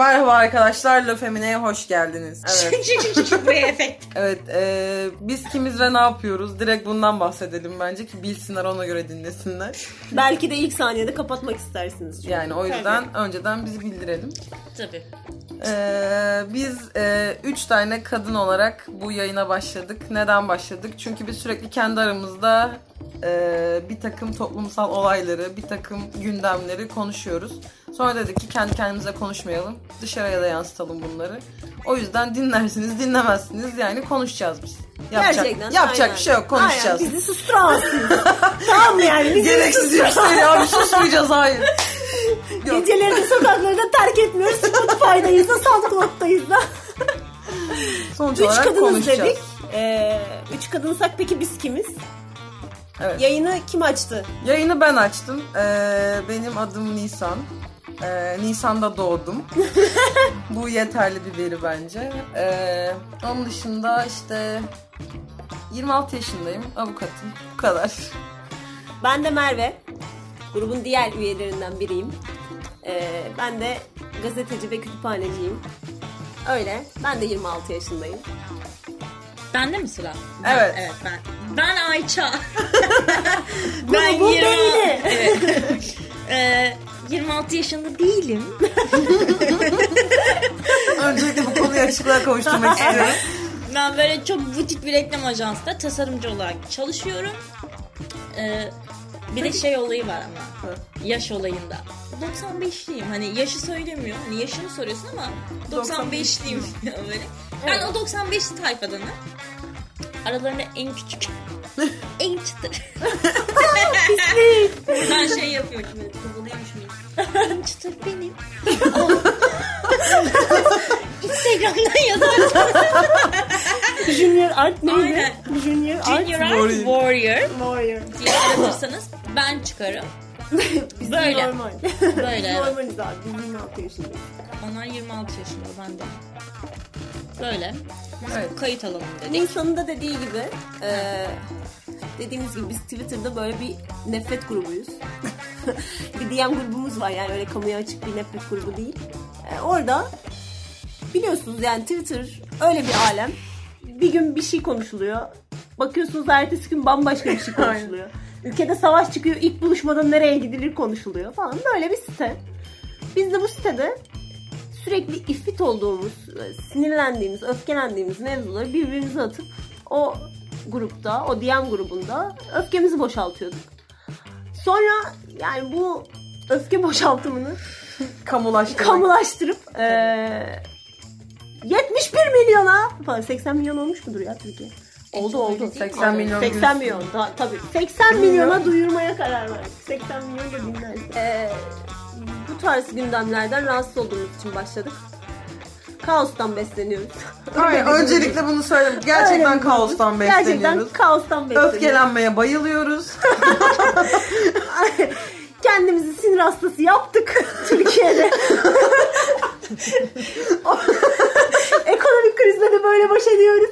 Merhaba arkadaşlar, La Femine'ye hoş geldiniz. Evet, Buraya efekt. evet e, biz kimiz ve ne yapıyoruz? Direkt bundan bahsedelim bence ki bilsinler ona göre dinlesinler. Belki de ilk saniyede kapatmak istersiniz. çünkü. Yani o yüzden önceden bizi bildirelim. Tabii. Ee, biz e, üç tane kadın olarak bu yayına başladık. Neden başladık? Çünkü biz sürekli kendi aramızda e, bir takım toplumsal olayları, bir takım gündemleri konuşuyoruz. Sonra dedik ki kendi kendimize konuşmayalım. Dışarıya da yansıtalım bunları. O yüzden dinlersiniz, dinlemezsiniz. Yani konuşacağız biz. Yapacak, Gerçekten. yapacak aynen. bir şey yok, konuşacağız. Aynen, bizi susturamazsınız. tamam mı yani? Bizi Gereksiz yükseldi abi susmayacağız hayır. Geceleri sokaklarda terk etmiyoruz. Spotify'dayız da SoundCloud'dayız da. Sonuç Üç olarak kadınız konuşacağız. dedik. Ee, üç kadınsak peki biz kimiz? Evet. Yayını kim açtı? Yayını ben açtım. Ee, benim adım Nisan. Ee, Nisan'da doğdum. Bu yeterli bir veri bence. Ee, onun dışında işte 26 yaşındayım. Avukatım. Bu kadar. Ben de Merve. Grubun diğer üyelerinden biriyim. Ee, ben de gazeteci ve kütüphaneciyim. Öyle. Ben de 26 yaşındayım. Bende mi sıra? Evet. Evet ben. Ben Ayça. Grubun beyni. Evet. Ee, 26 yaşında değilim. Öncelikle bu konuyu açıklığa kavuşturmak istiyorum. Ben böyle çok butik bir reklam ajansında tasarımcı olarak çalışıyorum. Ee, bir de şey olayı var ama. Yaş olayında. 95'liyim. Hani yaşı söylemiyor. Hani yaşını soruyorsun ama 95'liyim böyle. Ben o 95 tayfadanım. Aralarında en küçük. en çıtır. ben şey yapıyorum böyle kovuluyormuşum. Çıtır benim. Instagram'dan yazarsan. Junior Art neydi? Aynen. Junior Art Junior Art Warrior. Warrior Warrior. diye aratırsanız ben çıkarım. Biz Böyle. normal. Böyle, normaliz abi. Biz 26 yaşındayız. Onlar 26 yaşında ben de. Böyle. Evet. Kayıt alalım dedik. Nisan'ın da dediği gibi e, dediğimiz gibi biz Twitter'da böyle bir nefret grubuyuz. bir DM grubumuz var yani öyle kamuya açık bir nefret grubu değil. E, orada biliyorsunuz yani Twitter öyle bir alem. Bir gün bir şey konuşuluyor. Bakıyorsunuz ertesi gün bambaşka bir şey konuşuluyor. Ülkede savaş çıkıyor ilk buluşmadan nereye gidilir konuşuluyor falan. Böyle bir site. Biz de bu sitede sürekli ifrit olduğumuz, sinirlendiğimiz, öfkelendiğimiz mevzuları birbirimize atıp o grupta, o DM grubunda öfkemizi boşaltıyorduk. Sonra yani bu öfke boşaltımını Kamulaştırmak. kamulaştırıp eee 71 milyona falan 80 milyon olmuş mudur ya Türkiye? Oldu oldu. 80 milyon 80 milyon da, tabii. 80 milyona duyurmaya karar verdik. 80 milyon da dinler. Ee, bu tarz gündemlerden rahatsız olduğumuz için başladık. Kaostan besleniyoruz. Hayır, öncelikle bunu söyleyeyim. Öyle Gerçekten bir kaostan grubuz. Gerçekten besleniyoruz. kaostan besleniyoruz. Öfkelenmeye bayılıyoruz. Kendimizi sinir hastası yaptık Türkiye'de. Ekonomik krizle de böyle baş ediyoruz.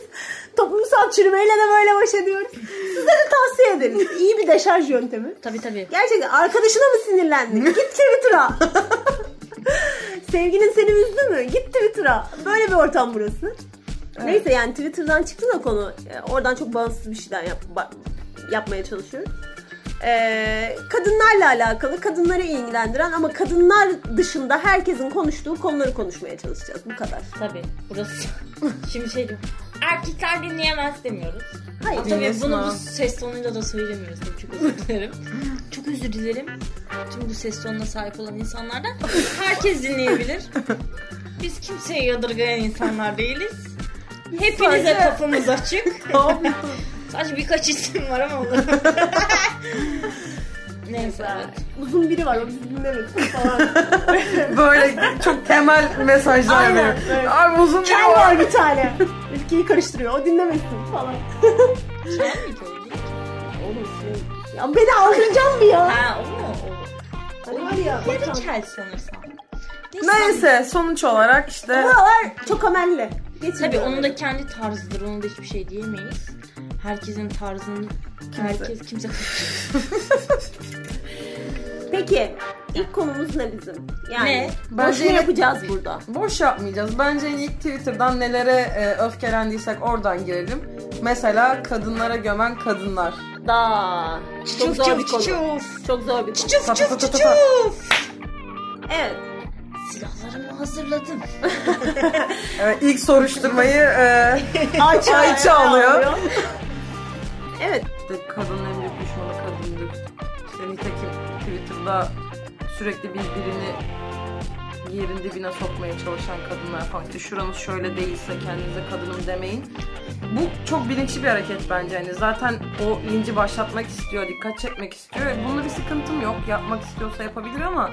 Toplumsal çürümeyle de böyle baş ediyoruz. Size de tavsiye ederiz. İyi bir deşarj yöntemi. Tabii tabii. Gerçekten arkadaşına mı sinirlendin? Git Twitter'a. Sevgilin seni üzdü mü? Git Twitter'a. Böyle bir ortam burası. Neyse yani Twitter'dan çıktı da konu. Ee, Oradan çok bağımsız bir şeyler yap, yapmaya çalışıyoruz. Ee, kadınlarla alakalı, kadınları ilgilendiren ama kadınlar dışında herkesin konuştuğu konuları konuşmaya çalışacağız. Bu kadar. Tabii. Burası. Şimdi şey. Erkekler dinleyemez demiyoruz. Hayır. Tabii Dinlesin bunu bu ses tonuyla da söylemiyoruz. Tabii çok özür dilerim. çok özür dilerim. Tüm bu ses tonuna sahip olan insanlardan. Herkes dinleyebilir. Biz kimseye yadırgayan insanlar değiliz. Hepinize Sadece- kapımız açık. Sadece birkaç isim var ama onları. Neyse evet. Uzun biri var o bizi dinlemesin falan. Böyle çok temel mesajlar veriyor. evet. Abi uzun bir Kel var bir tane. Ülkeyi karıştırıyor. O dinlemesin falan. Şey mi ki? Oğlum şey... Ya beni aldıracaksın mı ya? Ha o mu? O. Hani var ya. Ya da sanırsam. Neyse sonuç olarak işte Buralar çok amelli. Geçin Tabii onun da kendi tarzıdır. Ona da hiçbir şey diyemeyiz. Herkesin tarzını herkes kimse Peki ilk konumuz ne bizim? Yani Ne? boş Bence ne yine- yapacağız burada? Boş yapmayacağız. Bence ilk Twitter'dan nelere e, öfkelendiysek oradan girelim. Mesela kadınlara gömen kadınlar. Da çok zor bir konu. çuf. Çok zor bir konu. Çuf çuf çuf. Evet. Silahlarımı hazırladım. Evet, ilk soruşturmayı e, Ayça, Ayça alıyor. Evet. İşte Twitter'da sürekli birbirini yerin dibine sokmaya çalışan kadınlar falan. İşte şuranız şöyle değilse kendinize kadınım demeyin. Bu çok bilinçli bir hareket bence. Yani zaten o linci başlatmak istiyor, dikkat çekmek istiyor. Bunda bir sıkıntım yok. Yapmak istiyorsa yapabilir ama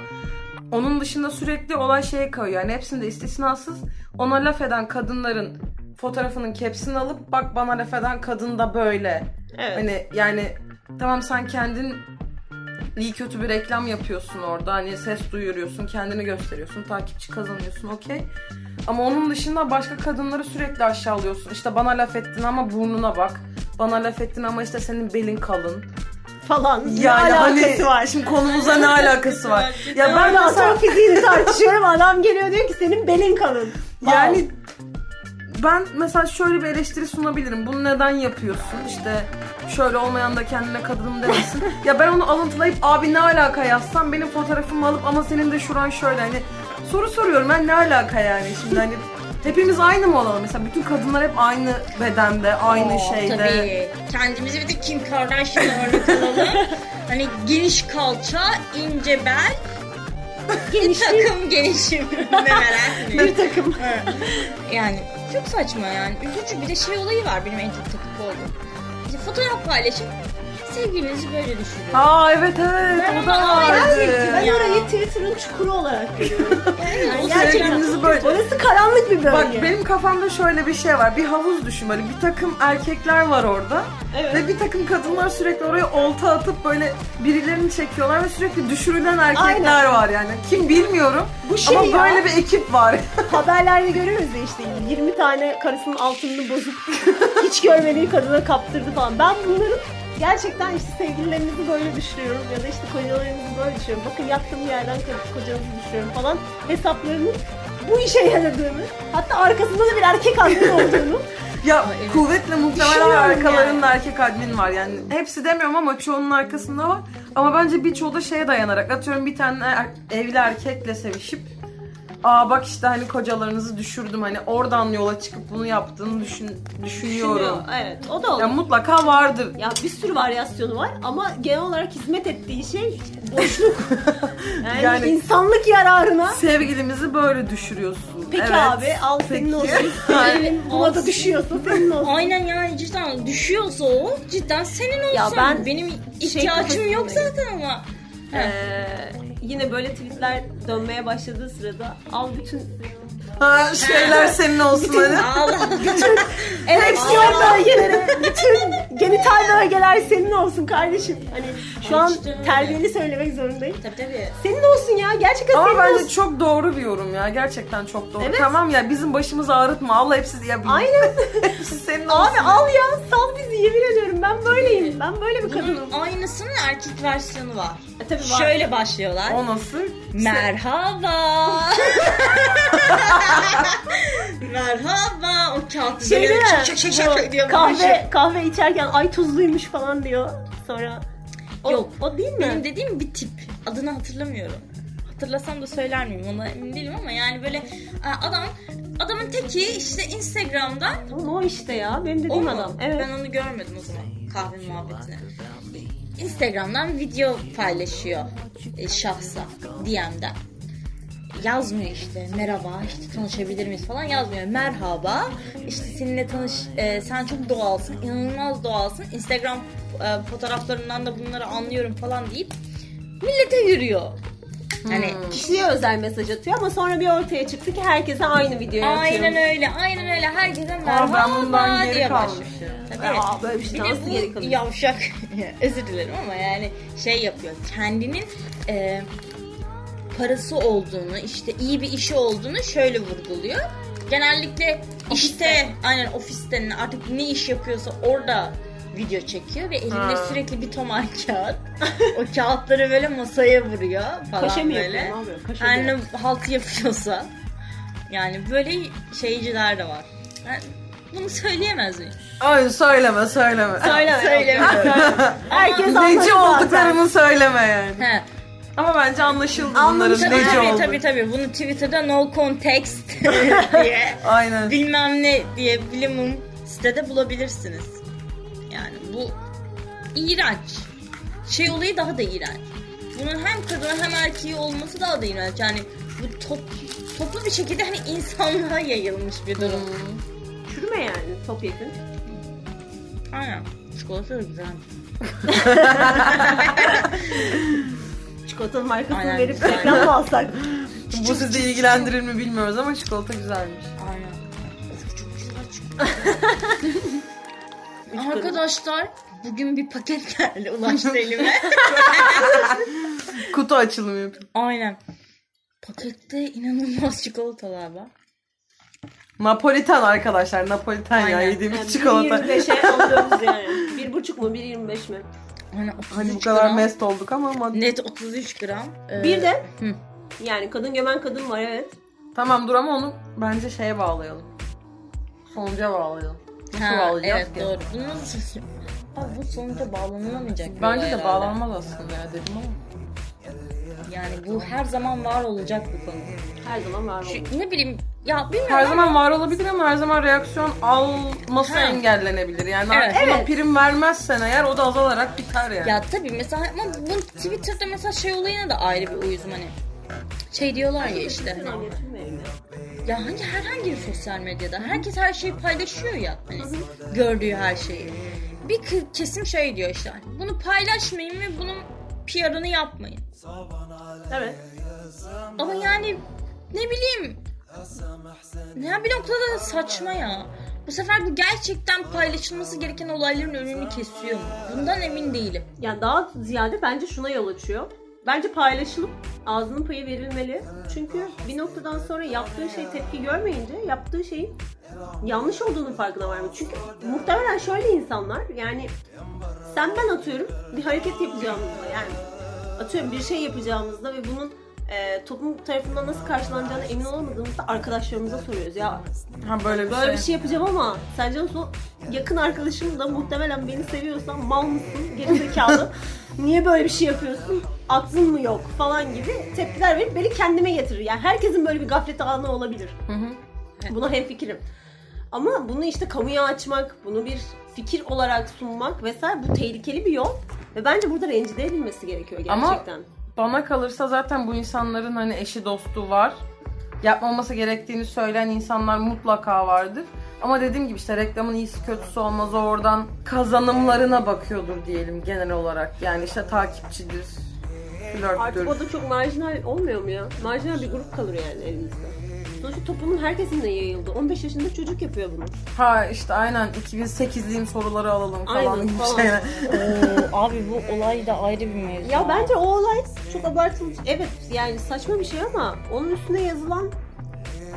onun dışında sürekli olay şeye kayıyor. Yani hepsinde istisnasız ona laf eden kadınların fotoğrafının capsini alıp bak bana laf eden kadın da böyle. Evet. Hani yani tamam sen kendin iyi kötü bir reklam yapıyorsun orada. Hani ses duyuruyorsun, kendini gösteriyorsun, takipçi kazanıyorsun okey. Ama onun dışında başka kadınları sürekli aşağılıyorsun. İşte bana laf ettin ama burnuna bak. Bana laf ettin ama işte senin belin kalın. Falan. Yani ne hani alakası var? şimdi konumuza ne alakası var? ya Ben mesela atom fiziğini tartışıyorum. Adam geliyor diyor ki senin belin kalın. Wow. Ben mesela şöyle bir eleştiri sunabilirim. Bunu neden yapıyorsun? İşte şöyle olmayan da kendine kadınım demesin. ya ben onu alıntılayıp abi ne alaka yazsam benim fotoğrafımı alıp ama senin de şuran şöyle hani soru soruyorum ben ne alaka yani şimdi hani hepimiz aynı mı olalım? Mesela bütün kadınlar hep aynı bedende, aynı Oo, şeyde. Tabii. Kendimizi bir de Kim Kardashian örnek alalım. hani geniş kalça, ince bel, bir geniş bir, takım genişim. bir takım. Yani çok saçma yani. Üzücü bir de şey olayı var benim en çok takıp olduğum. İşte fotoğraf paylaşıp sevgilinizi böyle düşürüyor. Aa evet evet Ben o da vardı. Ben orayı Twitter'ın çukuru olarak görüyorum. Yani O Gerçekten. sevgilinizi böyle Orası karanlık bir bölge. Bak benim kafamda şöyle bir şey var. Bir havuz düşün böyle. Bir takım erkekler var orada. Evet. Ve bir takım kadınlar sürekli oraya olta atıp böyle birilerini çekiyorlar ve sürekli düşürülen erkekler Aynen. var yani. Kim bilmiyorum. Bu şey ama ya. böyle bir ekip var. Haberlerde görüyoruz ya işte 20 tane karısının altınını bozup hiç görmediği kadına kaptırdı falan. Ben bunların gerçekten işte sevgililerinizi böyle düşürüyorum ya da işte kocalarınızı böyle düşürüyorum. Bakın yattığım yerden ko- kocanızı düşürüyorum falan hesaplarının bu işe yaradığını hatta arkasında da bir erkek admin olduğunu ya kuvvetle muhtemelen Düşünüyorum arkalarında erkek admin var yani. Hepsi demiyorum ama çoğunun arkasında var. Ama bence birçoğu da şeye dayanarak. Atıyorum bir tane er- evli erkekle sevişip Aa bak işte hani kocalarınızı düşürdüm hani oradan yola çıkıp bunu yaptığını düşün, düşünüyorum. düşünüyor. Evet o da olur. Ya mutlaka vardır. Ya bir sürü varyasyonu var ama genel olarak hizmet ettiği şey boşluk. Yani, Yani- insanlık yararına. Sevgilimizi böyle düşürüyorsun. Peki Evet. abi al senin Peki. olsun. Senin buna da düşüyorsa senin olsun. Aynen yani cidden düşüyorsa o cidden senin olsun. Ya ben Benim şey ihtiyacım yok kafasındayım. zaten ama. Ee, yine böyle tweetler dönmeye başladığı sırada al bütün Ha, şeyler senin olsun hani. Allah. ereksiyon bölgeleri, bütün genital bölgeler senin olsun kardeşim. Hani şu an terbiyeli söylemek zorundayım. tabii tabii. Senin olsun ya gerçekten Ama senin bence olsun. çok doğru bir yorum ya. Gerçekten çok doğru. Evet. Tamam ya bizim başımızı ağrıtma. Allah hepsi ya. Aynen. Hepsi senin olsun. Abi al ya sal bizi yemin ediyorum ben böyleyim. Ben böyle bir kadınım. Bunun aynısının erkek versiyonu var. E, tabii var. Şöyle başlıyorlar. O nasıl? Merhaba. Merhaba. O kağıt Şey böyle değil mi? şak şak şak şak diye Bu kahve, kahve içerken ay tuzluymuş falan diyor. Sonra o, Yok. o değil mi? Benim dediğim bir tip. Adını hatırlamıyorum. Hatırlasam da söyler miyim ona emin değilim ama yani böyle e, adam adamın teki işte Instagram'dan Tamam o işte ya. Benim o dediğim mu? adam. Evet. Ben onu görmedim o zaman kahve muhabbetini. Instagram'dan video paylaşıyor e, şahsa DM'den. Yazmıyor işte merhaba işte tanışabilir miyiz falan yazmıyor. Merhaba işte seninle tanış e, sen çok doğalsın inanılmaz doğalsın Instagram e, fotoğraflarından da bunları anlıyorum falan deyip millete yürüyor. Hani Kişiye özel mesaj atıyor ama sonra bir ortaya çıktı ki herkese aynı videoyu atıyor. aynen öyle aynen öyle herkese merhaba ben bundan geri diye başlıyor. Tabii. Aa, böyle bir şey Bir nasıl geri kalıyor? yavşak özür dilerim ama yani şey yapıyor kendinin e, parası olduğunu işte iyi bir işi olduğunu şöyle vurguluyor. Genellikle işte aynen ofiste artık ne iş yapıyorsa orada video çekiyor ve elinde Ha. sürekli bir tomar kağıt. o kağıtları böyle masaya vuruyor falan Kaşe mi böyle. yapıyor? Ne yapıyor? Kaşe Her ne halt yapıyorsa. Yani böyle şeyciler de var. Ben bunu söyleyemez miyim? Ay söyleme söyleme. Söyleme. Söyleme. Herkes Neci olduklarını söyleme yani. He. Ama bence anlaşıldı bunların. Tabii neci tabii, oldu. tabii tabii. Bunu Twitter'da no context diye Aynen. bilmem ne diye bilimum sitede bulabilirsiniz. Yani bu iğrenç. Şey olayı daha da iğrenç. Bunun hem kadın hem erkeği olması daha da iğrenç. Yani bu top, toplu bir şekilde hani insanlığa yayılmış bir durum. Çürüme yani topyekun. Aynen. Çikolata da güzel. Çikolatanın markasını Aynen, verip reklam mı alsak? Bu sizi ilgilendirir mi bilmiyoruz ama çikolata güzelmiş. Aynen. Of, çok güzel çikolata. Arkadaşlar bugün bir paket geldi ulaştı elime. Kutu açılımı yapıyor. Aynen. Pakette inanılmaz çikolatalar var. Napolitan arkadaşlar. Napolitan ya Aynen. yediğimiz Yani çikolata. 1.25'e alıyoruz yani. 1.5 mu 1.25 mi? Aynen 33 Hani bu kadar gram. mest olduk ama, ama Net 33 gram. Ee, Bir de Hı. yani kadın gömen kadın var evet. Tamam dur ama onu bence şeye bağlayalım. Sonuca bağlayalım. Nasıl Ha, bağlayacağız evet ki? doğru. Bunu nasıl... Abi bu sonuca bağlanılamayacak. Bence de herhalde. bağlanmaz aslında ya dedim ama. Yani bu her zaman var olacak bir konu. Her zaman var olmuş. Şu, ne bileyim ya bilmiyorum Her ama- zaman var olabilir ama her zaman reaksiyon alması Ha. engellenebilir. Yani Evet. ona Evet. prim vermezsen eğer o da azalarak biter yani. Ya tabii mesela ama bu Twitter'da mesela şey olayına da ayrı bir uyuzum hani. Şey diyorlar ya işte hani ya hani herhangi bir sosyal medyada herkes her şeyi paylaşıyor ya hani gördüğü her şeyi. Bir kesim şey diyor işte hani bunu paylaşmayın ve bunun PR'ını yapmayın. Evet. Ama yani ne bileyim ya bir noktada da saçma ya. Bu sefer bu gerçekten paylaşılması gereken olayların önünü kesiyor mu? Bundan emin değilim. Yani daha ziyade bence şuna yol açıyor. Bence paylaşılıp ağzının payı verilmeli. Çünkü bir noktadan sonra yaptığı şey tepki görmeyince yaptığı şeyin yanlış olduğunu farkına varmış. Çünkü muhtemelen şöyle insanlar yani sen ben atıyorum bir hareket yapacağımızda yani atıyorum bir şey yapacağımızda ve bunun e, toplum tarafından nasıl karşılanacağına emin olamadığımızda arkadaşlarımıza soruyoruz. Ya Ha böyle bir Böyle şey. bir şey yapacağım ama sence nasıl yakın arkadaşım da muhtemelen beni seviyorsan mal mısın, gerizekalı, niye böyle bir şey yapıyorsun, aklın mı yok falan gibi tepkiler verip beni kendime getirir. Yani herkesin böyle bir gaflet anı olabilir. Hı hı. Buna hemfikirim. Ama bunu işte kamuya açmak, bunu bir fikir olarak sunmak vesaire bu tehlikeli bir yol. Ve bence burada rencide edilmesi gerekiyor Ama- gerçekten. Bana kalırsa zaten bu insanların hani eşi dostu var. Yapmaması gerektiğini söyleyen insanlar mutlaka vardır. Ama dediğim gibi işte reklamın iyisi kötüsü olmaz oradan kazanımlarına bakıyordur diyelim genel olarak. Yani işte takipçidir, Artık flörttür. o da çok marjinal olmuyor mu ya? Marjinal bir grup kalır yani elimizde. Sonuçta toplumun herkesine yayıldı. 15 yaşında çocuk yapıyor bunu. Ha işte aynen 2008'liğin soruları alalım falan Aynen, gibi falan. şeyler. Oo, abi bu olay da ayrı bir mevzu. Ya bence o olay çok abartılmış. Evet yani saçma bir şey ama onun üstüne yazılan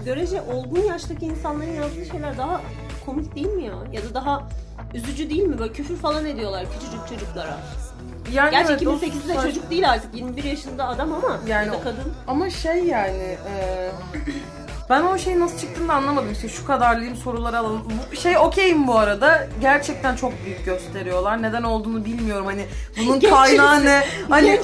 görece olgun yaştaki insanların yazdığı şeyler daha komik değil mi ya? Ya da daha üzücü değil mi? Böyle küfür falan ediyorlar küçücük çocuklara. Yani Gerçi evet, o 2008'de saç- çocuk değil artık. 21 yaşında adam ama Yani ya da kadın. Ama şey yani e, ben o şeyin nasıl çıktığını da anlamadım. İşte şu kadarlayayım soruları alalım. Bu şey okeyim bu arada. Gerçekten çok büyük gösteriyorlar. Neden olduğunu bilmiyorum. Hani bunun kaynağı ne? Hani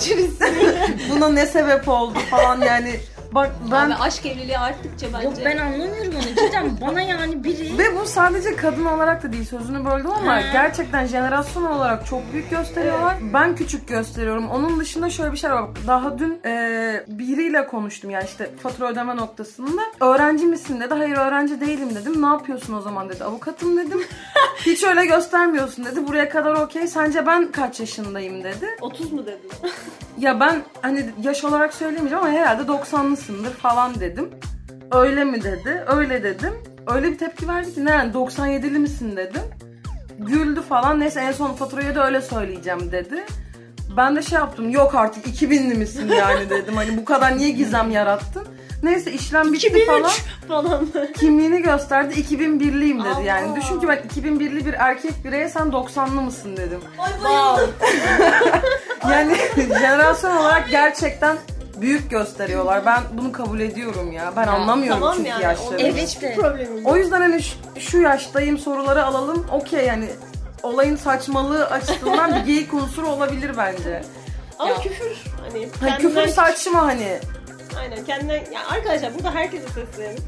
buna ne sebep oldu falan yani. Bak ben Abi aşk evliliği arttıkça bence. Yok ben anlamıyorum onu cidden bana yani biri ve bu sadece kadın olarak da değil sözünü böldüm ama Ha. gerçekten jenerasyon olarak çok büyük gösteriyorlar. Ben küçük gösteriyorum. Onun dışında şöyle bir şey var. Daha dün e, biriyle konuştum yani işte fatura ödeme noktasında. Öğrenci misin dedi. Hayır öğrenci değilim dedim. Ne yapıyorsun o zaman dedi. Avukatım dedim. Hiç öyle göstermiyorsun dedi. Buraya kadar okey. Sence ben kaç yaşındayım dedi. 30 mu dedin? Ya ben hani yaş olarak söyleyemeyeceğim ama herhalde 90'lısındır falan dedim. Öyle mi dedi. Öyle dedim. Öyle bir tepki verdi ki ne yani 97'li misin dedim. Güldü falan. Neyse en son faturayı da öyle söyleyeceğim dedi. Ben de şey yaptım. Yok artık 2000'li misin yani dedim. Hani bu kadar niye gizem yarattın? Neyse işlem bitti falan. falan. Kimliğini gösterdi 2001'liyim dedi. Allah. Yani düşün ki ben 2001'li bir erkek bireye sen 90'lı mısın dedim. Wow. Yani jenerasyon olarak gerçekten büyük gösteriyorlar. Ben bunu kabul ediyorum ya. Ben anlamıyorum tamam çünkü yani. yaşlarını. Onun Evet hiçbir de. problemim yok. O yüzden hani şu, şu yaştayım soruları alalım. Okey yani olayın saçmalığı açısından bir geyik unsuru olabilir bence. Ama Ya. küfür hani Hani küfür saçma hani. Aynen kendinden yani arkadaşlar burada herkese seslenin.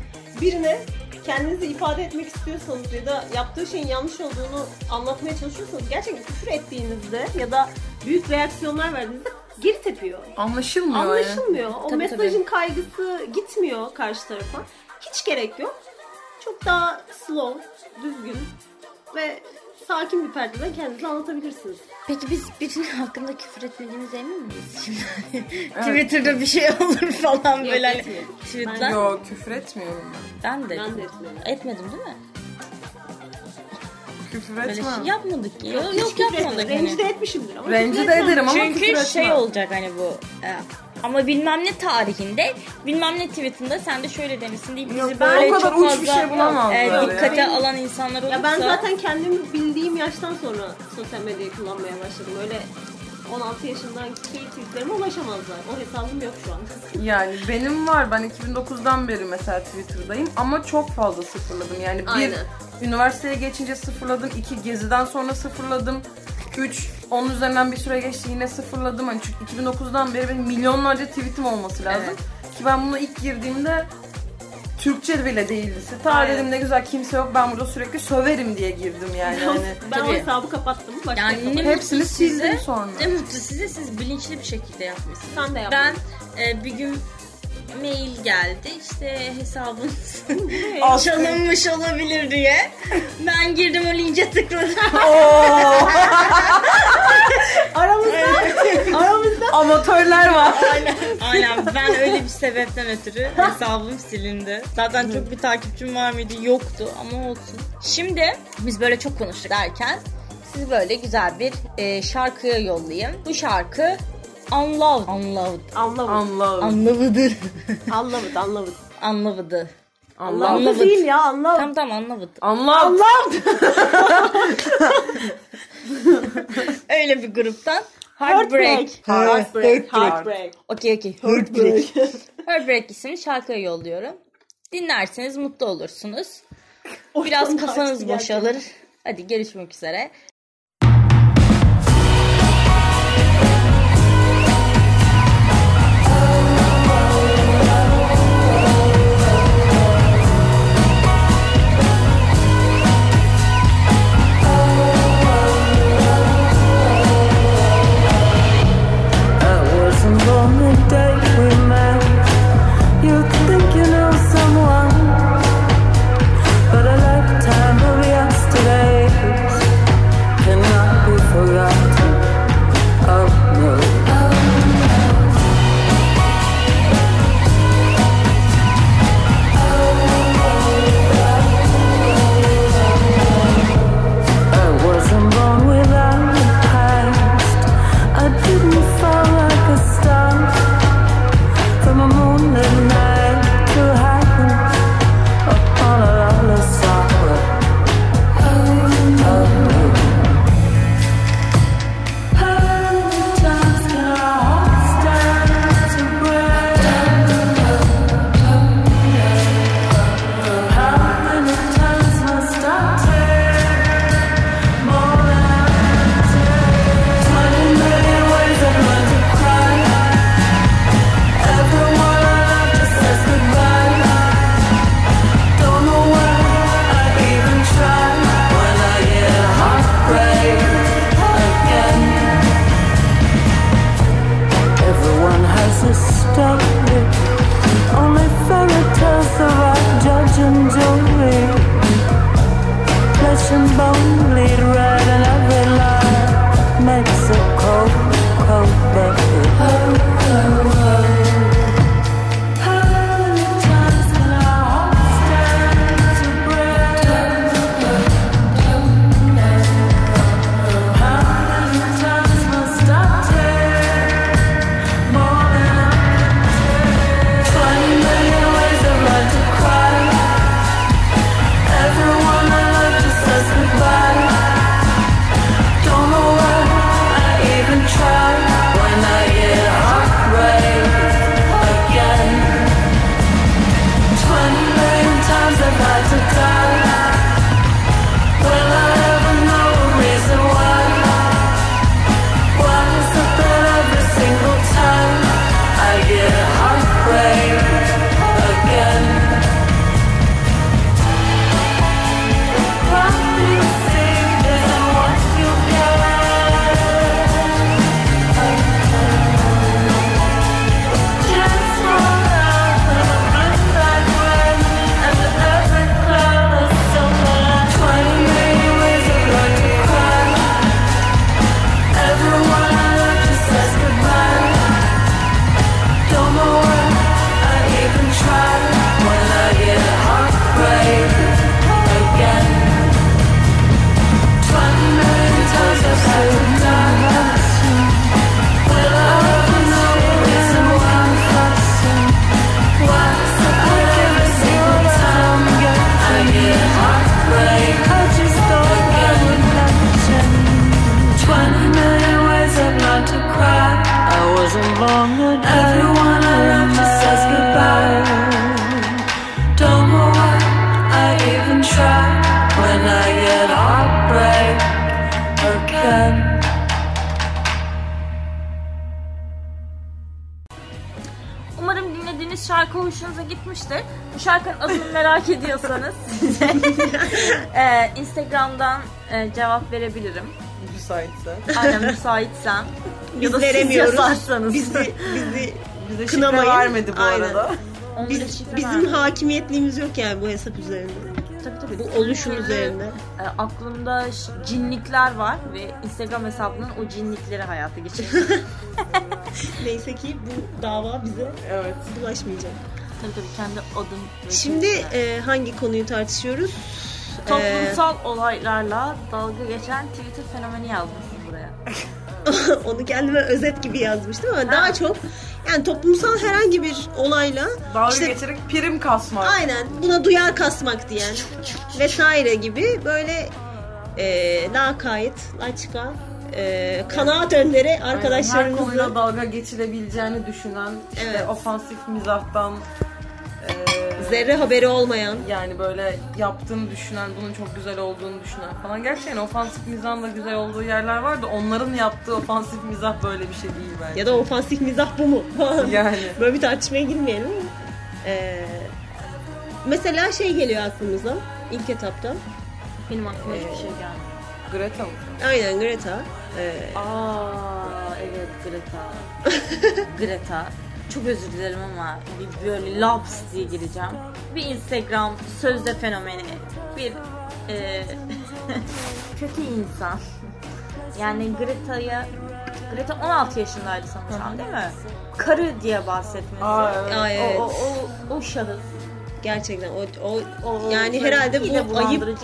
Birine kendinizi ifade etmek istiyorsanız ya da yaptığı şeyin yanlış olduğunu anlatmaya çalışıyorsanız gerçekten küfür ettiğinizde ya da büyük reaksiyonlar verdiğinizde geri tepiyor. Anlaşılmıyor yani. Anlaşılmıyor. O Tabii, mesajın kaygısı gitmiyor karşı tarafa. Hiç gerek yok. Çok daha slow, düzgün ve sakin bir perdeden kendinizi anlatabilirsiniz. Peki biz birinin hakkında küfür etmediğimize emin miyiz şimdi? Twitter'da bir şey olur falan Yok, böyle hani tweetler. Yok küfür etmiyorum ben. Ben de. Ben de etmiyorum. Etmedim değil mi? Küfür Böyle şey yapmadık ki. Yok, yok yapmadık. hani. Rencide etmişimdir ama Rencide küfür etmem. ederim ama küfür Çünkü etmem. şey olacak hani bu e, ama bilmem ne tarihinde bilmem ne tweetinde sen de şöyle demişsin deyip bizi Yok, böyle o kadar çok uç fazla bir şey bulamazlar e, ya. dikkate alan insanlar olursa Ya ben zaten kendimi bildiğim yaştan sonra sosyal medyayı kullanmaya başladım. Öyle 16 yaşındaki tweetlerime ulaşamazlar. O hesabım yok şu an. Yani benim var. Ben 2009'dan beri mesela Twitter'dayım ama çok fazla sıfırladım. Yani bir Aynen. üniversiteye geçince sıfırladım. iki geziden sonra sıfırladım. Üç onun üzerinden bir süre geçti yine sıfırladım. Hani çünkü 2009'dan beri benim milyonlarca tweetim olması lazım. Evet. Ki ben buna ilk girdiğimde Türkçe bile değildi. Ta Aynen. dedim ne güzel kimse yok ben burada sürekli söverim diye girdim yani. hani. ben o hesabı kapattım. Başka yani Hepsini sildim sonra. Ne mutlu size siz bilinçli bir şekilde yapmışsınız. Sen de yaptın. Ben e, bir gün mail geldi işte hesabınız çalınmış olabilir diye. Ben girdim o linke tıkladım. Aramızda, aramızda Amatörler var. Aynen. Aynen ben öyle bir sebepten ötürü hesabım silindi. Zaten çok bir takipçim var mıydı? Yoktu ama olsun. Şimdi biz böyle çok konuştuk derken sizi böyle güzel bir e, şarkıya yollayayım. Bu şarkı Unloved. Unloved. anlamadım. Anladım. Unloved'ı. Anlamadım, anlamadım. Unloved'ı. Anladım. Anlamadım değil ya, anlamadım. Tam tam Unloved. Anladım. Öyle bir gruptan. Heartbreak. Heartbreak. Heartbreak. Okey okey. Heartbreak. Heartbreak isimli şarkıya yolluyorum. Dinlerseniz mutlu olursunuz. Biraz kafanız boşalır. Hadi görüşmek üzere. E, cevap verebilirim. Müsaitse. Aynen müsaitsem. Biz ya da siz veremiyoruz. yazarsanız. Bizi, bizi Bize şifre Kınamayın. vermedi bu Aynen. arada. Biz, şifre bizim vermedim. hakimiyetliğimiz yok yani bu hesap üzerinde. Tabii tabii. Bu oluşum üzerinde. E, aklımda cinlikler var ve Instagram hesabının o cinlikleri hayata geçiriyor. Neyse ki bu dava bize Evet. bulaşmayacak. tabii tabii kendi adım. Şimdi e, hangi konuyu tartışıyoruz? Toplumsal olaylarla dalga geçen Twitter fenomeni yazmışsın buraya. onu kendime özet gibi yazmıştım ama daha çok yani toplumsal herhangi bir olayla Dalga işte geçerek prim kasmak. aynen buna duyar kasmak diyen vesaire gibi böyle e, lakayt, laçka, e, kanaat önderi Her konuyla arkadaşlarımızla dalga geçilebileceğini düşünen, işte Evet. ofansif mizahtan e, zerre haberi olmayan yani böyle yaptığını düşünen, bunun çok güzel olduğunu düşünen falan. Gerçi yani ofansif mizahın da güzel olduğu yerler var da onların yaptığı ofansif mizah böyle bir şey değil bence. ya da ofansif mizah bu mu? Yani. Böyle bir tartışmaya girmeyelim ama. E, mesela şey geliyor aklımıza ilk etapta. Benim aklıma hiçbir şey gelmedi. Greta mı? Aynen Greta. E, Aa evet Greta. Greta. Çok özür dilerim ama bir böyle laps diye gireceğim. Bir Instagram sözde fenomeni. Bir e, kötü insan. Yani Greta'ya Greta 16 yaşındaydı sanırsam değil mi? Karı diye bahsetmesi. Aa, evet. Aa, evet. O, o, o, o şahıs. Gerçekten o, o, O yani herhalde bu ayıplık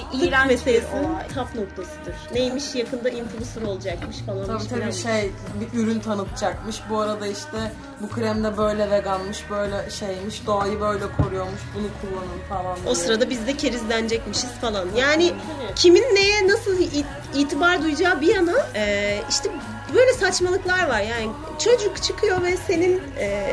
meselesinin taf noktasıdır. Neymiş yakında influencer olacakmış falan. Tabii tabii filanmış. şey bir ürün tanıtacakmış. Bu arada işte bu krem de böyle veganmış, böyle şeymiş, doğayı böyle koruyormuş, bunu kullanın falan diye. O sırada biz de kerizlenecekmişiz falan. Yani kimin neye nasıl it- itibar duyacağı bir yana e, işte böyle saçmalıklar var. Yani çocuk çıkıyor ve senin e,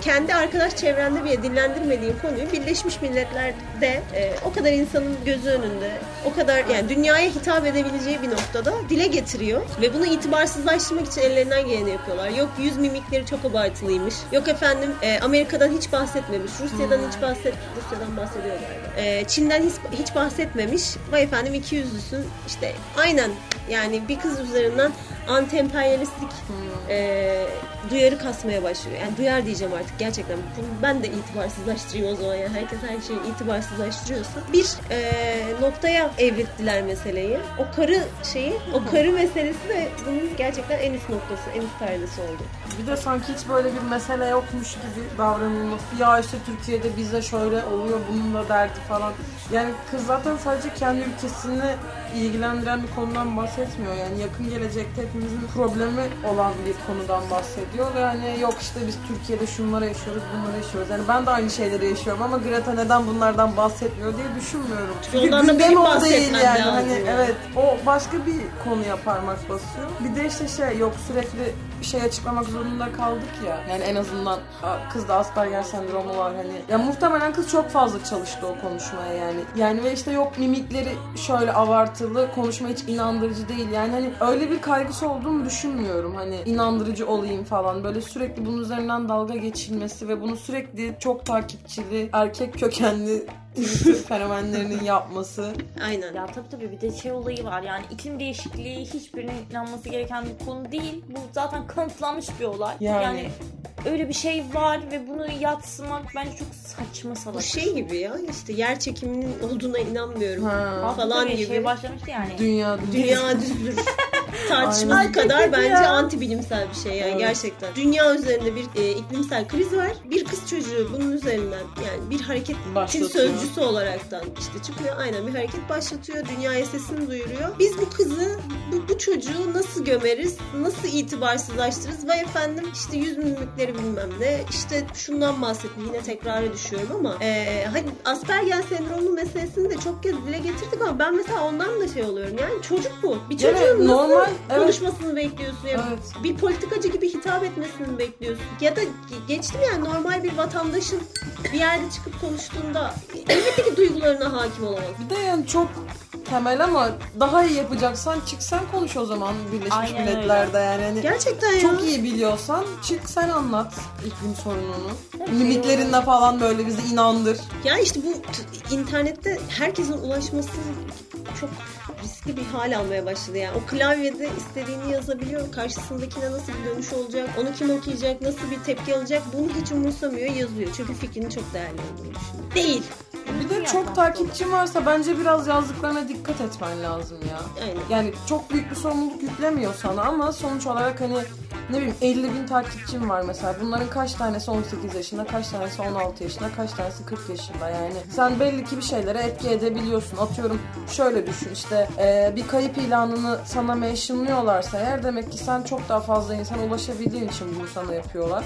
kendi arkadaş çevrende bile dillendirmediğin konuyu Birleşmiş Milletler'de e, o kadar insanın gözü önünde o kadar yani dünyaya hitap edebileceği bir noktada dile getiriyor ve bunu itibarsızlaştırmak için ellerinden geleni yapıyorlar. Yok yüz mimikleri çok abartılıymış. Yok efendim e, Amerika'dan hiç bahsetmemiş. Rusya'dan hiç bahset Rusya'dan bahsediyor. E, Çin'den hiç, hiç bahsetmemiş. Vay efendim iki yüzlüsün. İşte aynen yani bir kız üzerinden anti-emperyalistlik e, duyarı kasmaya başlıyor. Yani duyar diyeceğim artık gerçekten. Bunu ben de itibarsızlaştırayım o zaman. Yani herkes her şeyi itibarsızlaştırıyorsa. Bir e, noktaya evrittiler meseleyi. O karı şeyi, o karı meselesi de bunun gerçekten en üst noktası, en üst perdesi oldu. Bir de sanki hiç böyle bir mesele yokmuş gibi davranılması. Ya işte Türkiye'de bize şöyle oluyor, bunun da derdi falan. Yani kız zaten sadece kendi ülkesini ilgilendiren bir konudan bahsetmiyor. Yani yakın gelecekte hepimizin problemi olan bir konudan bahsediyor. Ve hani yok işte biz Türkiye'de şunları yaşıyoruz, bunları yaşıyoruz. Yani ben de aynı şeyleri yaşıyorum ama Greta neden bunlardan bahsetmiyor diye düşünmüyorum. Çünkü ondan benim o değil yani. Hani evet o başka bir konuya parmak basıyor. Bir de işte şey yok sürekli bir şey açıklamak zorunda kaldık ya. Yani en azından a, kızda Asperger sendromu var hani. Ya muhtemelen kız çok fazla çalıştı o konuşmaya yani. Yani ve işte yok mimikleri şöyle abartılı, konuşma hiç inandırıcı değil. Yani hani öyle bir kaygısı olduğunu düşünmüyorum. Hani inandırıcı olayım falan. Böyle sürekli bunun üzerinden dalga geçilmesi ve bunu sürekli çok takipçili, erkek kökenli Twitter fenomenlerinin yapması. Aynen. Ya tabii tabii bir de şey olayı var yani iklim değişikliği hiçbirinin inanması gereken bir konu değil. Bu zaten kanıtlanmış bir olay. Yani. Yani, öyle bir şey var ve bunu yatsımak bence çok saçma salak. Bu şey gibi ya işte yer çekiminin olduğuna inanmıyorum Ha. falan Tabii gibi. Şey başlamıştı yani. Dünya Dünya düzdür. Tartışması Aynen. kadar bence ya. anti bilimsel bir şey yani Evet. gerçekten. Dünya üzerinde bir e, iklimsel kriz var. Bir kız çocuğu bunun üzerinden yani bir hareketin Başlatıyor. Sözcüsü olaraktan işte çıkıyor. Aynen bir hareket başlatıyor. Dünyaya sesini duyuruyor. Biz bu kızı, bu, bu çocuğu nasıl gömeriz? Nasıl itibarsızlaştırırız? Vay efendim işte yüz mimikleri bilmem ne. İşte şundan bahsettim. Yine tekrara düşüyorum ama e, hani Asperger sendromu meselesini de çok kez dile getirdik ama ben mesela ondan da şey oluyorum. Yani çocuk bu. Bir Evet, çocuğun nasıl normal, evet. konuşmasını bekliyorsun? Ya Evet. Bir politikacı gibi hitap etmesini bekliyorsun? Ya da ge- geçtim yani normal bir vatandaşın bir yerde çıkıp konuştuğunda elbette ki duyguları konularına hakim olamaz. Bir de yani çok temel ama daha iyi yapacaksan çık sen konuş o zaman Birleşmiş Aynen Milletler'de yani. Hani Gerçekten ya. çok iyi biliyorsan çık sen anlat iklim sorununu. Tabii. Mimiklerinle falan böyle bizi inandır. Ya işte bu t- internette herkesin ulaşması çok riskli bir hal almaya başladı yani. O klavyede istediğini yazabiliyor. Karşısındakine nasıl bir dönüş olacak, onu kim okuyacak, nasıl bir tepki alacak bunu hiç umursamıyor yazıyor. Çünkü fikrinin çok değerli olduğunu düşünüyor. Değil. Bir de çok takipçin varsa bence biraz yazdıklarına dikkat etmen lazım ya. Aynen. Yani çok büyük bir sorumluluk yüklemiyor sana ama sonuç olarak hani ne bileyim 50 bin takipçin var mesela. Bunların kaç tanesi 18 yaşında, kaç tanesi 16 yaşında, kaç tanesi 40 yaşında yani. Sen belli ki bir şeylere etki edebiliyorsun. Atıyorum şöyle düşün işte e, bir kayıp ilanını sana mentionlıyorlarsa eğer demek ki sen çok daha fazla insana ulaşabildiğin için bunu sana yapıyorlar.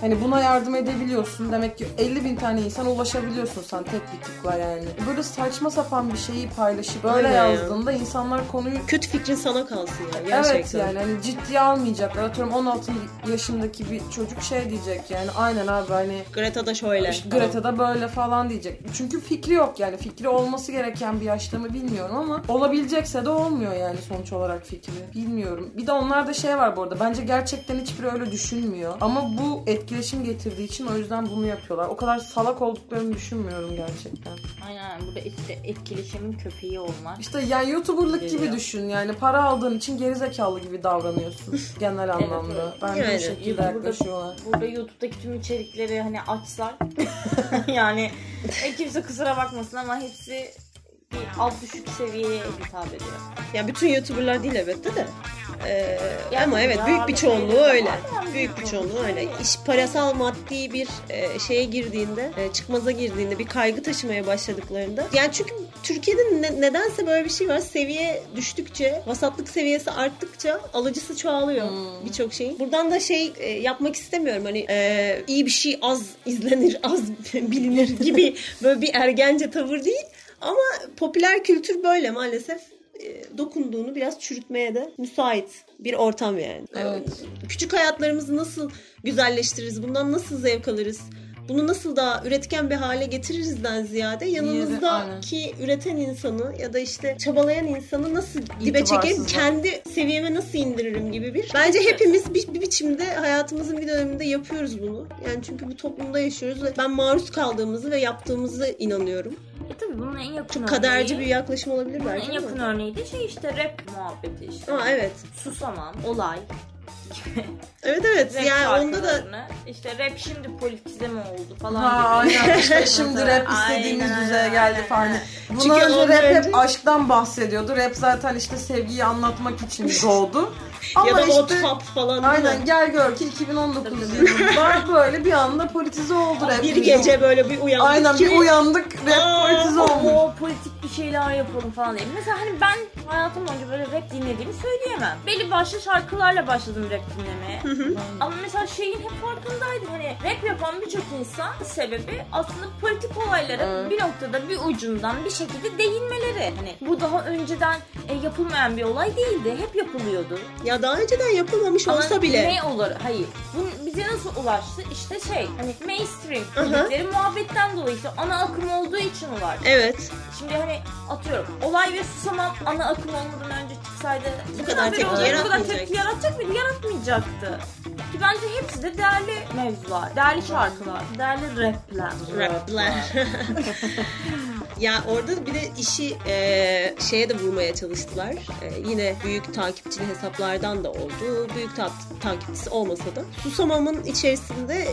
Hani buna yardım edebiliyorsun. Demek ki 50 bin tane insana ulaşabiliyorsun sen tek bir tıkla yani. Böyle saçma sapan bir şeyi paylaşıp böyle Öyle ya. yazdığında insanlar konuyu Kötü fikrin sana kalsın yani gerçekten. Evet yani hani ciddiye almayacaklar. Atıyorum 16 yaşındaki bir çocuk şey diyecek yani aynen abi hani Greta da şöyle. Greta da böyle falan diyecek. Çünkü fikri yok yani fikri olması gereken bir yaşta mı bilmiyorum ama olabilecekse de olmuyor yani sonuç olarak fikri. Bilmiyorum. Bir de onlarda şey var bu arada. Bence gerçekten hiçbiri öyle düşünmüyor. Ama bu etkileşim getirdiği için o yüzden bunu yapıyorlar. O kadar salak olduklarını düşünmüyorum gerçekten. Aynen burada işte etkileşimin köpeği olmak. İşte yani YouTuber'lık gibi Geliyor. düşün. Yani para aldığın için gerizekalı gibi davranıyorsun genel anlamda. evet. Bence Yani bu şekilde burada- yaklaşıyorlar. Burada YouTube'daki tüm içerikleri hani açsak yani e, kimse kusura bakmasın ama hepsi bir alt düşük seviyeye hitap ediyor. Ya bütün YouTuber'lar değil elbette de. Ee, Yani ama evet ya, büyük bir bir çoğunluğu öyle. Büyük bir çoğunluğu öyle. İş parasal maddi bir e, şeye girdiğinde, e, çıkmaza girdiğinde, bir kaygı taşımaya başladıklarında. Yani çünkü Türkiye'de ne- nedense böyle bir şey var. Seviye düştükçe, vasatlık seviyesi arttıkça alıcısı çoğalıyor birçok şeyin. Buradan da şey e, yapmak istemiyorum. Hani e, iyi bir şey az izlenir, az bilinir gibi böyle bir ergence tavır değil. Ama popüler kültür böyle maalesef e, dokunduğunu biraz çürütmeye de müsait bir ortam yani. Evet. Küçük hayatlarımızı nasıl güzelleştiririz? Bundan nasıl zevk alırız? Bunu nasıl daha üretken bir hale getiririzden ziyade yanımızdaki üreten insanı ya da işte çabalayan insanı nasıl dibe çekerim, kendi seviyeme nasıl indiririm gibi bir. Bence hepimiz bir, bir biçimde hayatımızın bir döneminde yapıyoruz bunu. Yani çünkü bu toplumda yaşıyoruz ve ben maruz kaldığımızı ve yaptığımızı inanıyorum. E tabii bunun en yakın Çok kaderci bir örneği, yaklaşım olabilir bunun belki en yakın ama. örneği de şey işte rap muhabbeti işte. Aa, evet. Susamam, olay. Evet evet. Rap yani onda da işte rap şimdi politize mi oldu falan Ha gibi. aynen işte şimdi rap istediğimiz aynen, düzeye geldi aynen. falan. Bundan Çünkü önce rap hep aşktan bahsediyordu. Rap zaten işte sevgiyi anlatmak için doğdu. Ama ya da işte o tap falan. aynen gel gör ki 2019 yılında böyle bir anda politize oldu rap. Bir gece böyle bir uyandık Aynen ki bir uyandık rap Aa, politize olmuş. O politik bir şeyler yapalım falan diye. Mesela hani ben hayatım boyunca böyle rap dinlediğimi söyleyemem. Belli başlı şarkılarla başladım rap dinlemeye. Ama mesela şeyin hep farkındaydım. Hani rap yapan birçok insan sebebi aslında politik olaylara Evet. bir noktada bir ucundan bir şekilde değinmeleri. Hani bu daha önceden e, yapılmayan bir olay değildi. Hep yapılıyordu. Ya daha önceden yapılmamış Ama olsa bile. Ne olur? Hayır. Bu bize nasıl ulaştı? İşte şey hani mainstream dedikleri muhabbetten dolayı işte ana akım olduğu için ulaştı. Evet. Şimdi hani atıyorum olay ve susamam ana akım olmadan önce çıksaydı Bu kadar tepki olacak, Bu kadar tepki yaratacak mıydı? Yaratmayacaktı. Ki bence hepsi de değerli mevzular, değerli şarkılar, değerli rapler. Rapler. ya orada bir de işi e, şeye de vurmaya çalıştılar. E, yine büyük takipçili hesaplardan da oldu. Büyük ta- takipçisi olmasa da. Susamam'ın içerisinde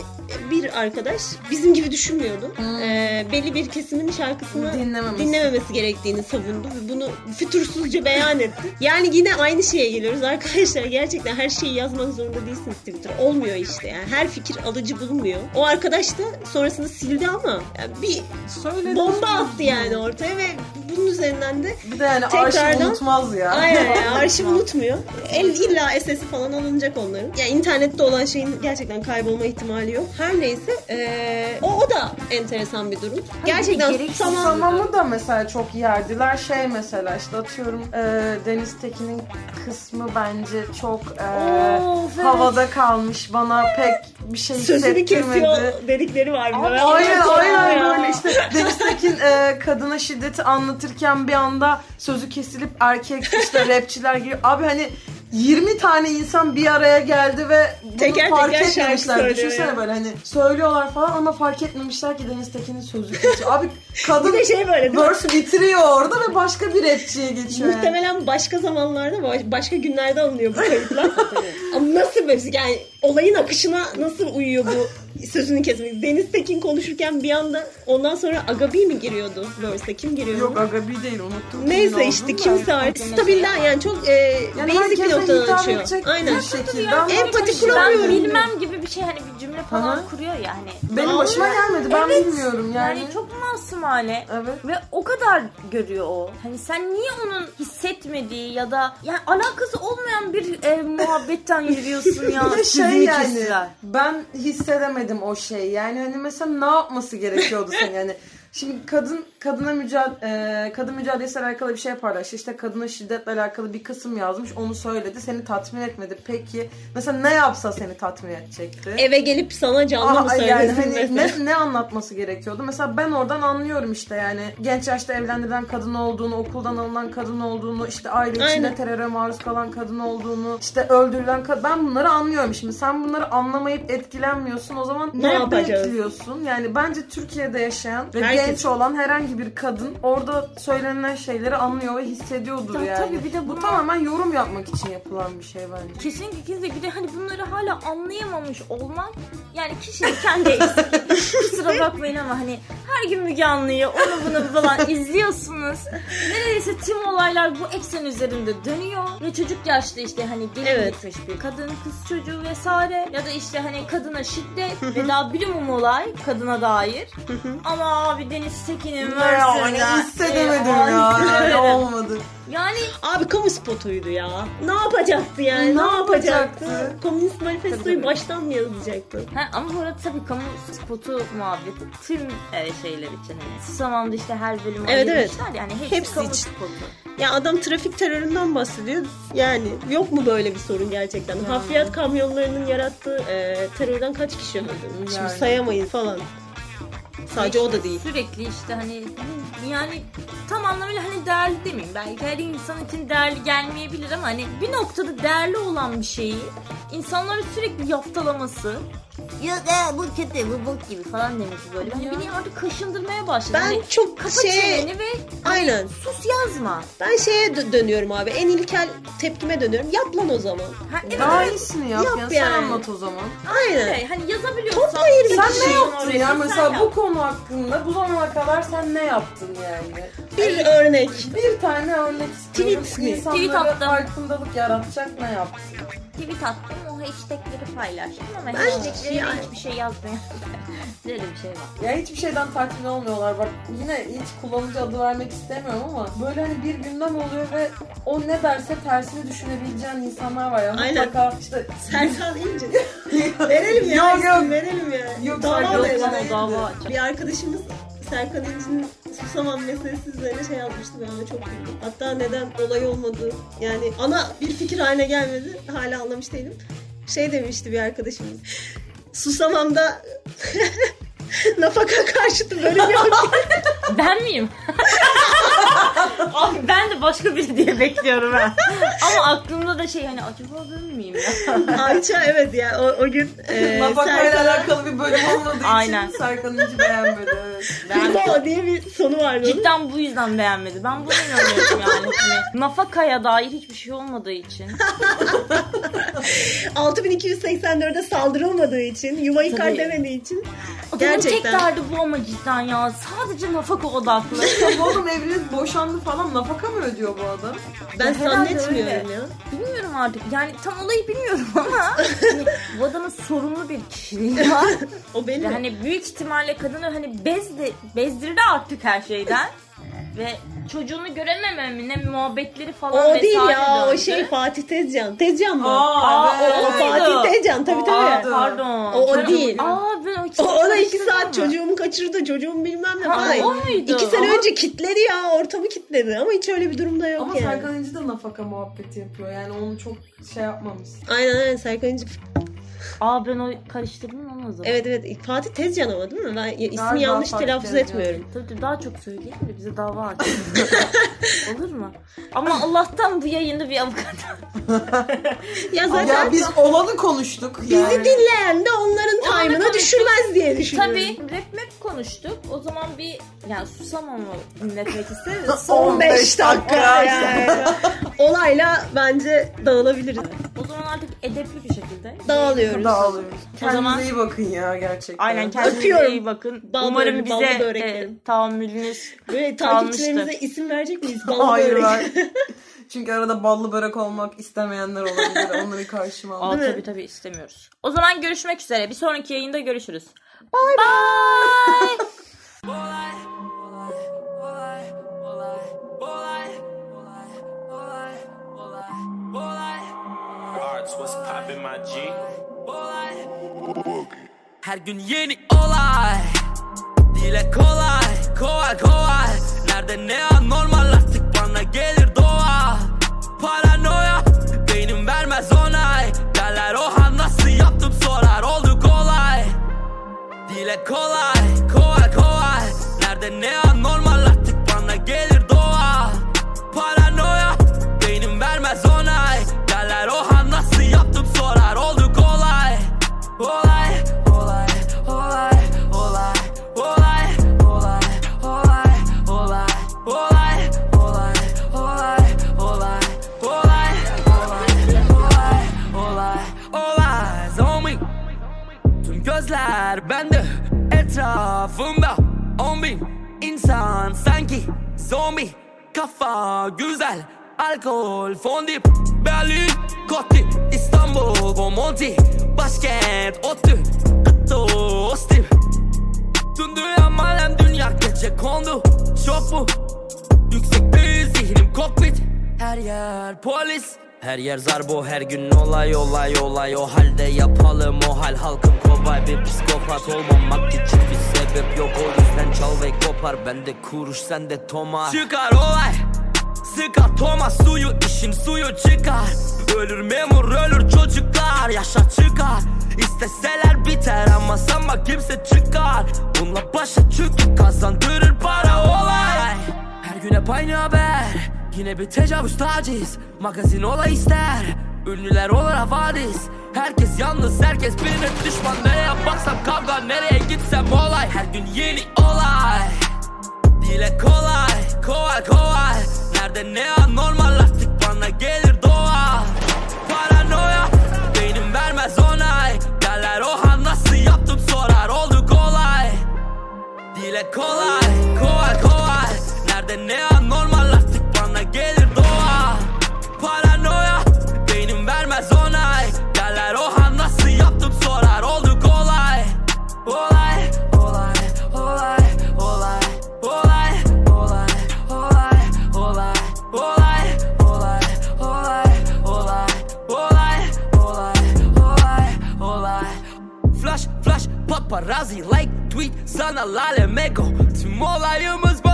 bir arkadaş bizim gibi düşünmüyordu. E, belli bir kesimin şarkısını Dinlememesi. dinlememesi gerektiğini savundu ve bunu fütursuzca beyan etti. Yani yine aynı şeye geliyoruz arkadaşlar. Gerçekten her şeyi yazmak zorunda değilsiniz Twitter. Olmuyor işte yani. Her fikir alıcı bulunmuyor. O arkadaş da sonrasında sildi ama yani bir Söyledi. bomba attı yani ortaya ve bunun üzerinden de Bir de yani Tekrardan- arşiv unutmaz ya. aynen yani arşiv unutmuyor. El, illa SS'i falan alınacak onların. Yani internette olan şeyin gerçekten kaybolma ihtimali yok. Her neyse eee, o, o da enteresan bir durum. Gerçekten gereksiz tamam. Samamı da mesela çok yerdiler. Şey mesela işte atıyorum e, Deniz Tekin'in kısmı bence çok e, Of, evet. havada kalmış. Bana pek bir şey Sözünü kesiyor dedikleri var. de. Ben Aynen anlatıyorum aynen ya. böyle işte Deniz Tekin e, kadına şiddeti anlatırken bir anda sözü kesilip erkek işte rapçiler giriyor. Abi hani 20 tane insan bir araya geldi ve bunu Teker fark teker etmemişler. Düşünsene ya. böyle hani söylüyorlar falan ama fark etmemişler ki Deniz Tekin'in sözü kesiyor. Abi kadın Bir şey böyle verse bitiriyor orada ve başka bir rapçiye geçiyor. yani. Muhtemelen başka zamanlarda baş- başka günlerde alınıyor bu kayıtlar. Ama nasıl böyle yani olayın akışına nasıl uyuyor bu sözünü kesmek? Deniz Tekin konuşurken bir anda ondan sonra Agabi mi giriyordu? Verse'de kim giriyordu? Yok Agabi değil unuttum. Neyse işte kimse artık stabilden yani çok e, Yani basic bir noktadan açıyor. Aynen. şekilde. Yani Empati ben kuramıyorum. bilmem gibi bir şey hani bir cümle falan Aha. kuruyor ya hani. Benim başıma gelmedi ben Evet. bilmiyorum yani. Yani çok masumane. Evet. Ve o kadar görüyor o. Hani sen niye onun hissetmediği ya da yani alakası olmayan bir e, muhabbetten yürüyorsun ya. Bir de şey yani ben hissedemedim o şeyi. Yani hani mesela ne yapması gerekiyordu sen yani. Şimdi kadın kadına mücadele kadın mücadelesiyle alakalı bir şey paylaştı. İşte kadına şiddetle alakalı bir kısım yazmış. Onu söyledi. Seni tatmin etmedi. Peki mesela ne yapsa seni tatmin edecekti? Eve gelip sana canlı mı Aa, yani söylesin hani mesela? ne, ne anlatması gerekiyordu? Mesela ben oradan anlıyorum işte yani genç yaşta evlendirilen kadın olduğunu, okuldan alınan kadın olduğunu, işte aile içinde Aynen. teröre maruz kalan kadın olduğunu, işte öldürülen kadın. Ben bunları anlıyorum şimdi. Sen bunları anlamayıp etkilenmiyorsun. O zaman Ne ne, yapacağız? bekliyorsun? Yani bence Türkiye'de yaşayan ve Herkes. genç olan herhangi bir kadın orada söylenen şeyleri anlıyor ve hissediyordur Tabii, yani. tabii, bir de Bu buna- tamamen yorum yapmak için yapılan bir şey bence. Kesinlikle kesinlikle bir de hani bunları hala anlayamamış olman yani kişinin kendi eksik. Kusura bakmayın ama hani her gün Müge Anlı'yı onu bunu falan izliyorsunuz. Neredeyse tüm olaylar bu eksen üzerinde dönüyor. Ve çocuk yaşta işte hani gelin Evet. gitmiş bir kadın kız çocuğu vesaire ya da işte hani kadına şiddet ve daha bilimum olay kadına dair. ama abi Deniz Tekin'in ya hani versiyonu. hissedemedim Ee, ya. Yani hissedemedim. olmadı. Yani Abi kamu spotuydu ya. Ne yapacaktı yani? Ne Ne, yapacaktı? yapacaktı? Komünist manifestoyu Tabii. baştan mı yazacaktı? Ha, ama bu arada tabii kamu spotu muhabbeti tüm e, şeyler için. Hani, Susamam'da işte her bölüm Evet, evet. yani hepsi, Hepsi kamu için. spotu. Ya adam trafik teröründen bahsediyor. Yani yok mu böyle bir sorun gerçekten? Hafriyat kamyonlarının yarattığı e, terörden kaç kişi? Şimdi Yani. sayamayız falan. Sadece o da değil. Sürekli işte hani yani tam anlamıyla hani değerli demeyeyim. Belki her insan için değerli gelmeyebilir ama hani bir noktada değerli olan bir şeyi insanların sürekli yaftalaması ya e, bu kötü bu bok gibi falan demesi böyle. Hani beni artık kaşındırmaya başladı. Ben hani, çok kapa şey... çeneni ve Aynen. sus yazma. Ben şeye dö- dönüyorum abi. En ilkel tepkime dönüyorum. Yap lan o zaman. Ha, evet, Daha evet. iyisini yap, Yap ya. Sen yani. anlat o zaman. Aynen. Evet, hani yazabiliyorsan Topla yirmi Sen kişi. ne yaptın oraya, ya? sen Mesela yap. bu konu hakkında bu zamana kadar sen ne yaptın yani? Bir örnek. Bir tane örnek istiyorum. Tweet mi? İnsanlara Tweet attım. farkındalık yaratacak ne yaptın? tweet attım o hashtagleri paylaştım ama Ben- hashtagleri yani- hiçbir şey yazmıyor. Böyle bir şey var. Ya hiçbir şeyden tatmin olmuyorlar. Bak yine hiç kullanıcı adı vermek istemiyorum ama böyle hani bir gündem oluyor ve o ne derse tersini düşünebileceğin insanlar var ya. Aynen. Mutlaka işte Serkan İnce. verelim ya. Yok, yok. Verelim ya. Yok, Dava değildi. dava. Bir arkadaşımız Serkan İnci'nin susamam meselesi üzerine şey yazmıştı ben ona çok güldüm. Hatta neden olay olmadı yani ana bir fikir haline gelmedi hala anlamış değilim. Şey demişti bir arkadaşımız. Susamam'da nafaka karşıtı bölüm yok. Ben miyim? Abi ben de başka biri diye bekliyorum ha. Ama aklımda da şey hani acaba ben miyim ya? Ayça evet ya o, o gün e, nafakayla Serkan'a alakalı bir bölüm olmadığı için Aynen. Serkan'ı hiç beğenmedi. Evet. Ben diye bir sonu vardı. onun. cidden bu yüzden beğenmedi. Ben buna inanıyorum yani. Hani nafakaya dair hiçbir şey olmadığı için. 6284'e saldırılmadığı için, yuva yıkar Tabii. demediği için tek gerçekten derdi bu ama cidden ya. Sadece nafaka odaklı. Bu adam evlenip boşandı falan nafaka mı ödüyor bu adam? ben Herhalde zannetmiyorum ya. Bilmiyorum artık. Yani tam olayı bilmiyorum ama hani bu adamın sorunlu bir kişiliği var. O belli. Ve hani büyük ihtimalle kadını hani bezdi, bezdirdi artık her şeyden. Ve çocuğunu göremememine muhabbetleri falan o değil ya o döndü. şey Fatih Tezcan. Tezcan mı? Aa, evet. o? Fatih Tezcan tabii Aa, tabii. pardon. O- o değil. Aa ben o O, o da iki saat ama. çocuğumu kaçırdı, çocuğumu bilmem ne Ha, falan. o muydu? İki sene Ama- önce kitledi ya, ortamı kitledi. Ama hiç öyle bir durumda yok Ama yani. Serkan İnci de nafaka muhabbeti yapıyor. Yani onu çok şey yapmamış. Aynen aynen Serkan İnci Aa ben o karıştırdım onu o zaman. Evet evet Fatih Tezcan ama değil mi? Ben ismi Galiba yanlış Fatih telaffuz Tezcan. etmiyorum. Tabii tabii, daha çok söyleyelim de bize dava açın. Olur mu? Ama Allah'tan bu yayında bir avukat. Ya zaten Ya biz olanı konuştuk bizi yani. dinleyen de onların time'ını düşürmez diye düşünüyorum. Tabii rap map konuştuk. O zaman bir yani susamamı dinletmek isteriz. 15 dakika yani. Olayla bence dağılabiliriz. O zaman artık edepli bir şekilde. Dağılıyoruz. Dağılıyoruz. Kendinize zaman- iyi bakın ya gerçekten. Aynen kendinize Öpüyorum. iyi bakın. Ballı Umarım börek, bize ballı e, tahammülünüz Böyle takipçilerimize isim verecek miyiz? Ballı Hayır börek. Çünkü arada ballı börek olmak istemeyenler olabilir. Onları karşıma Aa, alın. Değil mi? tabii tabii istemiyoruz. O zaman görüşmek üzere. Bir sonraki yayında görüşürüz. Bye bye. Arts, what's poppin' my G? Her gün yeni olay. Dile kolay, kolay kolay. Nerede ne anormal artık bana gelir doğa. Paranoya, beynim vermez onay. Derler oha nasıl yaptım? sorar oldu kolay. Dile kolay, kolay kolay. Nerede ne zombi. Kafa güzel, alkol fondip, Berlin, Kotti, İstanbul, Bomonti, başkent, ODTÜ, Gıttı, Ostim. Tüm dünya malem dünya gece kondu, şok bu. Yüksekteyiz zihnim kokpit Her yer polis her yer zarbo her gün olay olay olay O halde yapalım o hal halkım kobay Bir psikopat olmamak için bir sebep yok. O yüzden çal ve kopar. Bende kuruş sende tomar Çıkar olay. Sıkar Thomas suyu işin suyu çıkar. Ölür memur ölür çocuklar. Yaşa çıkar. İsteseler biter ama sanma kimse çıkar. Bununla başa çünkü kazandırır para olay. Her gün hep aynı haber. Yine bir tecavüz taciz. Magazin olay ister Ünlüler olur havadis Herkes yalnız herkes birine düşman. Nereye baksam kavga nereye gitsem olay. Her gün yeni olay. Dile kolay, kolay kolay. Nerede ne anormal artık bana gelir doğa. Paranoya, beynim vermez onay. Derler oha nasıl yaptım? sorar oldu kolay. Dile kolay, kolay kolay. Nerede ne paparazzi, like, tweet, sana lale mego. Tüm olayımız bu.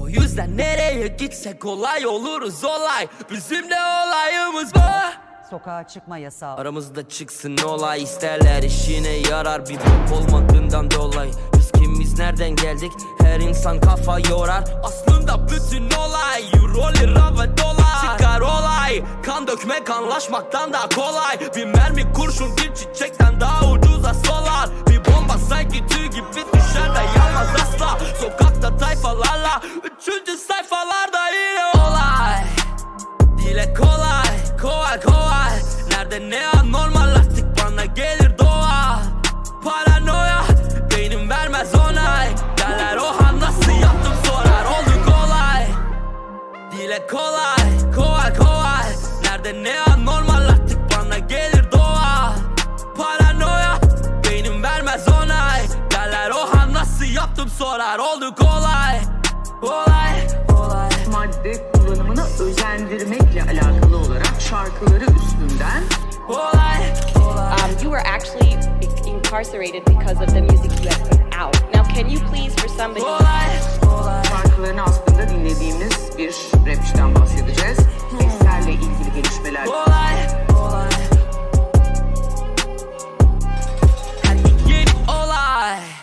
O yüzden nereye gitsek olay oluruz olay Bizim de olayımız bu. Sokağa çıkma yasağı. Aramızda çıksın olay isterler işine yarar. Bir bok olmadığından dolayı Biz kimiz nereden geldik? Her insan kafa yorar. Aslında bütün olay euro lira ve dolar. Çıkar olay kan dökmek anlaşmaktan daha kolay. Bir mermi kurşun bir çiçekten daha solar Bir bomba sanki tüy gibi düşer de yanmaz asla Sokakta tayfalarla üçüncü sayfalarda yine olay. Dile kolay, kolay kolay. Nerede ne anormal seslendirmekle alakalı olarak şarkıları üstünden Olay, olay. Um, you were actually incarcerated because of the music you had put out. Now can you please for somebody... Olay, olay. Şarkılarını aslında dinlediğimiz bir rapçiden bahsedeceğiz. Hmm. Eserle ilgili gelişmeler... Olay, olay. Hadi gel olay.